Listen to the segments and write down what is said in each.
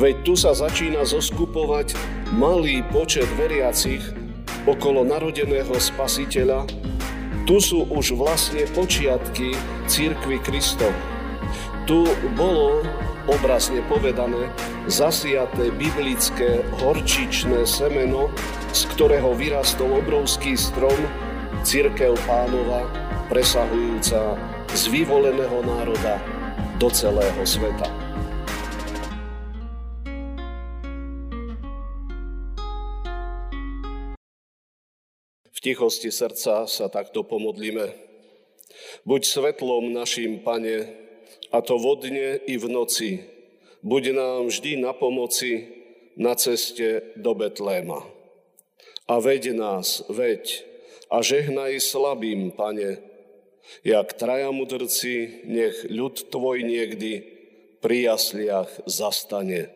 Veď tu sa začína zoskupovať malý počet veriacich okolo narodeného spasiteľa. Tu sú už vlastne počiatky církvy Kristov. Tu bolo, obrazne povedané, zasiaté biblické horčičné semeno, z ktorého vyrastol obrovský strom, církev pánova, presahujúca z vyvoleného národa do celého sveta. Tichosti srdca sa takto pomodlíme. Buď svetlom našim, Pane, a to vodne i v noci. Buď nám vždy na pomoci na ceste do Betléma. A veď nás, veď, a žehnaj slabým, Pane, jak traja mudrci, nech ľud Tvoj niekdy pri jasliach zastane.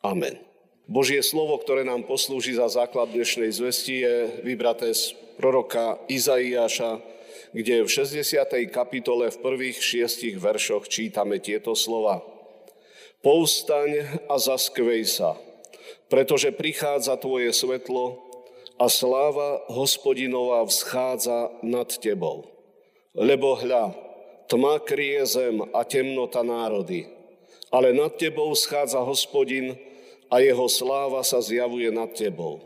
Amen. Božie slovo, ktoré nám poslúži za základ dnešnej zvesti, je vybraté z proroka Izaiáša, kde v 60. kapitole v prvých šiestich veršoch čítame tieto slova. Povstaň a zaskvej sa, pretože prichádza tvoje svetlo a sláva hospodinová vzchádza nad tebou. Lebo hľa, tma kryje zem a temnota národy, ale nad tebou schádza hospodin, a jeho sláva sa zjavuje nad tebou.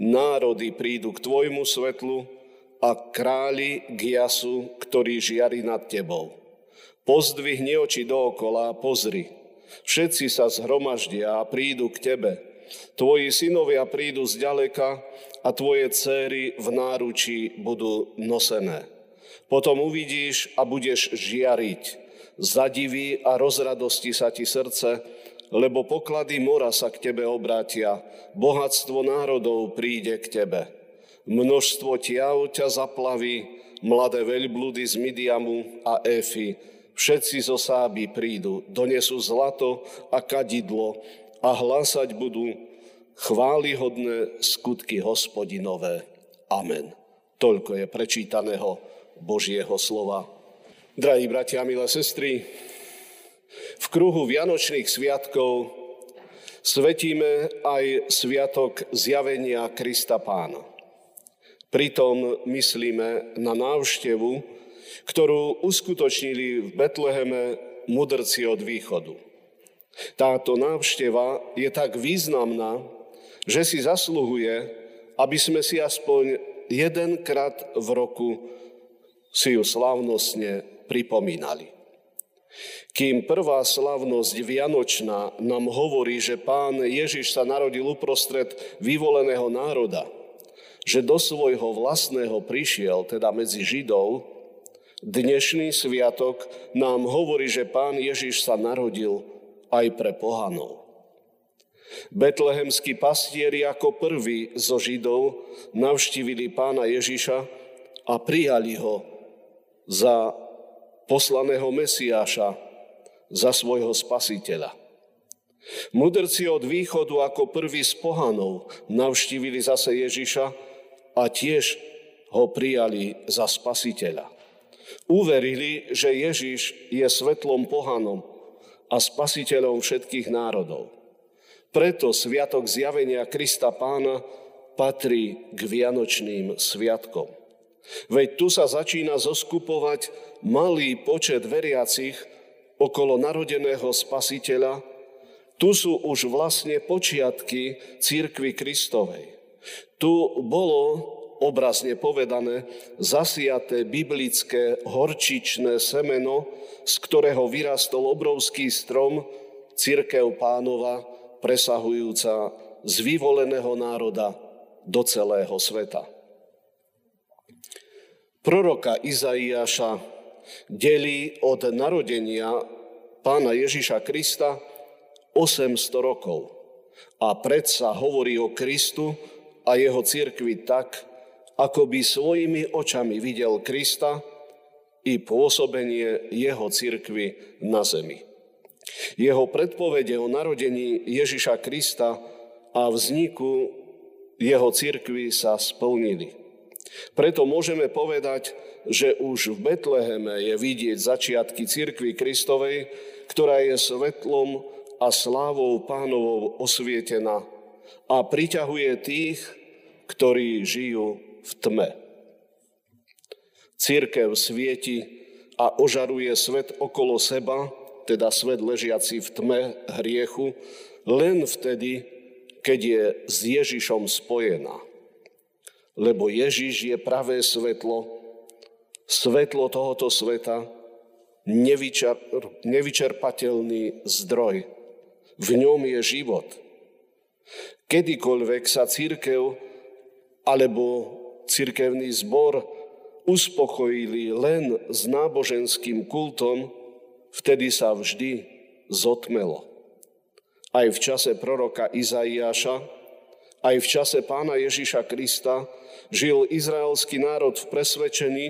Národy prídu k tvojmu svetlu a králi k jasu, ktorý žiari nad tebou. Pozdvihni oči dookola a pozri. Všetci sa zhromaždia a prídu k tebe. Tvoji synovia prídu zďaleka a tvoje céry v náručí budú nosené. Potom uvidíš a budeš žiariť. Zadiví a rozradosti sa ti srdce, lebo poklady mora sa k tebe obrátia, bohatstvo národov príde k tebe. Množstvo tiav ťa zaplaví, mladé veľblúdy z Midiamu a Éfy, všetci zo Sáby prídu, donesú zlato a kadidlo a hlásať budú chválihodné skutky hospodinové. Amen. Toľko je prečítaného Božieho slova. Drahí bratia a milé sestry, v kruhu Vianočných sviatkov svetíme aj sviatok zjavenia Krista Pána. Pritom myslíme na návštevu, ktorú uskutočnili v Betleheme mudrci od východu. Táto návšteva je tak významná, že si zasluhuje, aby sme si aspoň jedenkrát v roku si ju slávnostne pripomínali. Kým prvá slavnosť Vianočná nám hovorí, že pán Ježiš sa narodil uprostred vyvoleného národa, že do svojho vlastného prišiel, teda medzi Židov, dnešný sviatok nám hovorí, že pán Ježiš sa narodil aj pre pohanov. Betlehemskí pastieri ako prví zo Židov navštívili pána Ježiša a prijali ho za poslaného Mesiáša, za svojho spasiteľa. Mudrci od východu ako prví z pohanov navštívili zase Ježiša a tiež ho prijali za spasiteľa. Uverili, že Ježiš je svetlom pohanom a spasiteľom všetkých národov. Preto sviatok zjavenia Krista pána patrí k Vianočným sviatkom. Veď tu sa začína zoskupovať malý počet veriacich, okolo narodeného spasiteľa, tu sú už vlastne počiatky církvy Kristovej. Tu bolo, obrazne povedané, zasiaté biblické horčičné semeno, z ktorého vyrastol obrovský strom, církev pánova, presahujúca z vyvoleného národa do celého sveta. Proroka Izaiáša delí od narodenia pána Ježiša Krista 800 rokov. A predsa hovorí o Kristu a jeho cirkvi tak, ako by svojimi očami videl Krista i pôsobenie jeho cirkvi na zemi. Jeho predpovede o narodení Ježiša Krista a vzniku jeho cirkvi sa splnili. Preto môžeme povedať, že už v Betleheme je vidieť začiatky cirkvy Kristovej, ktorá je svetlom a slávou pánovou osvietená a priťahuje tých, ktorí žijú v tme. Církev svieti a ožaruje svet okolo seba, teda svet ležiaci v tme hriechu, len vtedy, keď je s Ježišom spojená. Lebo Ježiš je pravé svetlo, svetlo tohoto sveta, nevyčer, nevyčerpateľný zdroj. V ňom je život. Kedykoľvek sa církev alebo církevný zbor uspokojili len s náboženským kultom, vtedy sa vždy zotmelo. Aj v čase proroka Izaiáša, aj v čase pána Ježiša Krista žil izraelský národ v presvedčení,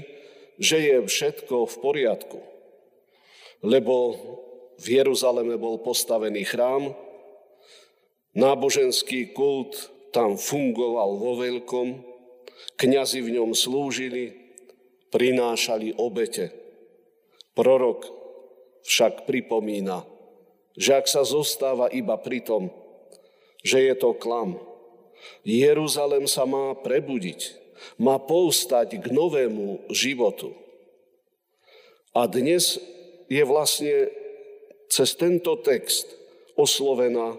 že je všetko v poriadku. Lebo v Jeruzaleme bol postavený chrám, náboženský kult tam fungoval vo veľkom, kňazi v ňom slúžili, prinášali obete. Prorok však pripomína, že ak sa zostáva iba pri tom, že je to klam, Jeruzalem sa má prebudiť, má povstať k novému životu. A dnes je vlastne cez tento text oslovená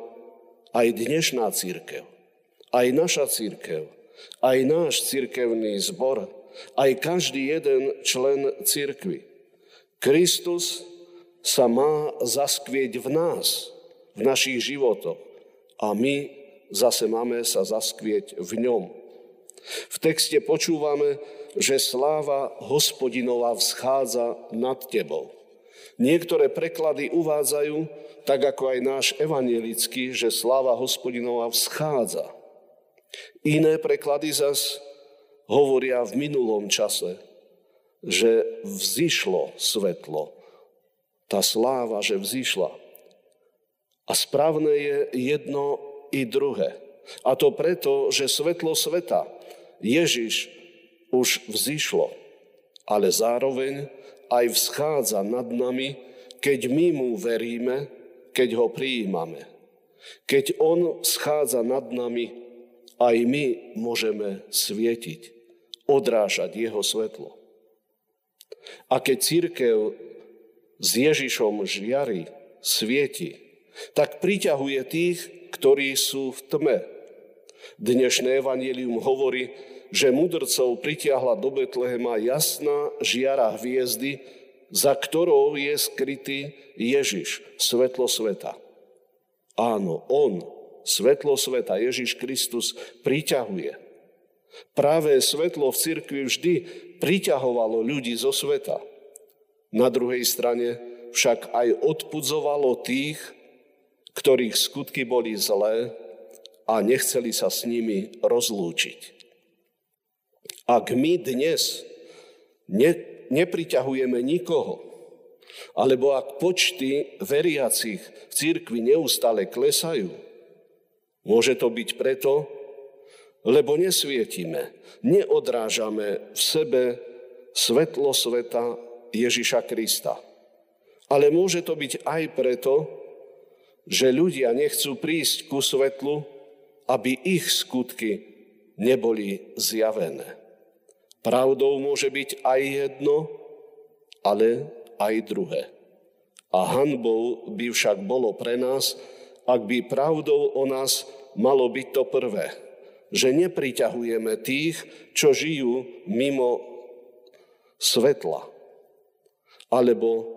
aj dnešná církev, aj naša církev, aj náš církevný zbor, aj každý jeden člen církvy. Kristus sa má zaskvieť v nás, v našich životoch a my zase máme sa zaskvieť v ňom. V texte počúvame, že sláva hospodinová vzchádza nad tebou. Niektoré preklady uvádzajú, tak ako aj náš evanielický, že sláva hospodinová vzchádza. Iné preklady zas hovoria v minulom čase, že vzýšlo svetlo. Tá sláva, že vzýšla. A správne je jedno i druhé. A to preto, že svetlo sveta, Ježiš, už vzýšlo, ale zároveň aj vzchádza nad nami, keď my mu veríme, keď ho prijímame. Keď on schádza nad nami, aj my môžeme svietiť, odrážať jeho svetlo. A keď církev s Ježišom žiari, svieti, tak priťahuje tých, ktorí sú v tme. Dnešné evanílium hovorí, že mudrcov pritiahla do Betlehema jasná žiara hviezdy, za ktorou je skrytý Ježiš, svetlo sveta. Áno, On, svetlo sveta, Ježiš Kristus, priťahuje. Práve svetlo v cirkvi vždy priťahovalo ľudí zo sveta. Na druhej strane však aj odpudzovalo tých, ktorých skutky boli zlé a nechceli sa s nimi rozlúčiť. Ak my dnes ne, nepriťahujeme nikoho, alebo ak počty veriacich v církvi neustále klesajú, môže to byť preto, lebo nesvietime, neodrážame v sebe svetlo sveta Ježiša Krista. Ale môže to byť aj preto, že ľudia nechcú prísť ku svetlu, aby ich skutky neboli zjavené. Pravdou môže byť aj jedno, ale aj druhé. A hanbou by však bolo pre nás, ak by pravdou o nás malo byť to prvé, že nepriťahujeme tých, čo žijú mimo svetla. Alebo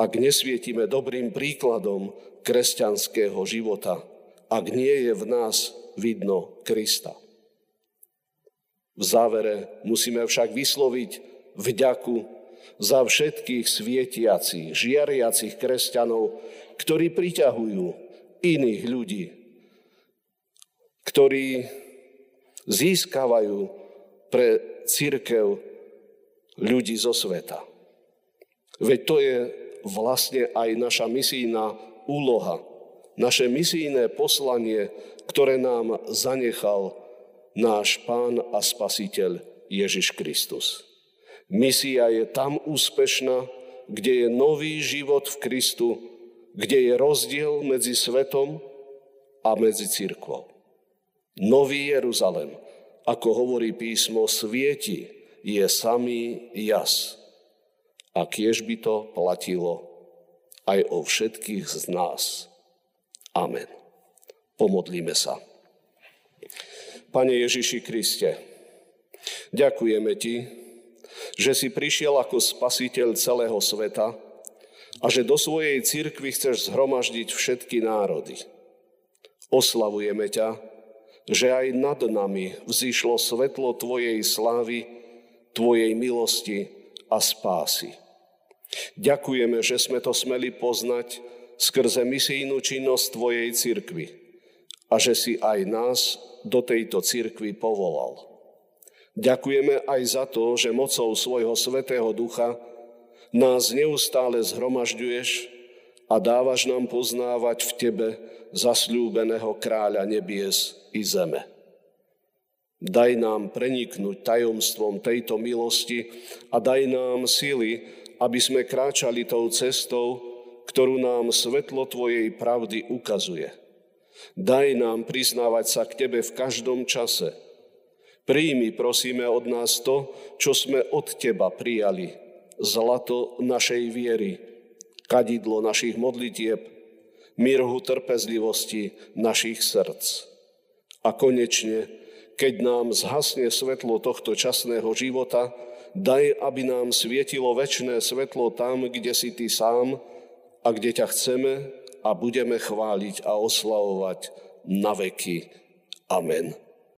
ak nesvietime dobrým príkladom kresťanského života, ak nie je v nás vidno Krista. V závere musíme však vysloviť vďaku za všetkých svietiacich, žiariacich kresťanov, ktorí priťahujú iných ľudí, ktorí získavajú pre církev ľudí zo sveta. Veď to je vlastne aj naša misijná úloha, naše misijné poslanie, ktoré nám zanechal náš Pán a Spasiteľ Ježiš Kristus. Misia je tam úspešná, kde je nový život v Kristu kde je rozdiel medzi svetom a medzi církvou. Nový Jeruzalem, ako hovorí písmo, svieti, je samý jas. A kiež by to platilo aj o všetkých z nás. Amen. Pomodlíme sa. Pane Ježiši Kriste, ďakujeme Ti, že si prišiel ako spasiteľ celého sveta a že do svojej cirkvi chceš zhromaždiť všetky národy. Oslavujeme ťa, že aj nad nami vzýšlo svetlo Tvojej slávy, Tvojej milosti a spásy. Ďakujeme, že sme to smeli poznať skrze misijnú činnosť Tvojej cirkvi a že si aj nás do tejto cirkvi povolal. Ďakujeme aj za to, že mocou svojho svetého ducha nás neustále zhromažďuješ a dávaš nám poznávať v Tebe zasľúbeného kráľa nebies i zeme. Daj nám preniknúť tajomstvom tejto milosti a daj nám sily, aby sme kráčali tou cestou, ktorú nám svetlo Tvojej pravdy ukazuje – Daj nám priznávať sa k Tebe v každom čase. Príjmi, prosíme, od nás to, čo sme od Teba prijali. Zlato našej viery, kadidlo našich modlitieb, mirhu trpezlivosti našich srdc. A konečne, keď nám zhasne svetlo tohto časného života, daj, aby nám svietilo väčšné svetlo tam, kde si Ty sám a kde ťa chceme a budeme chváliť a oslavovať na veky. Amen.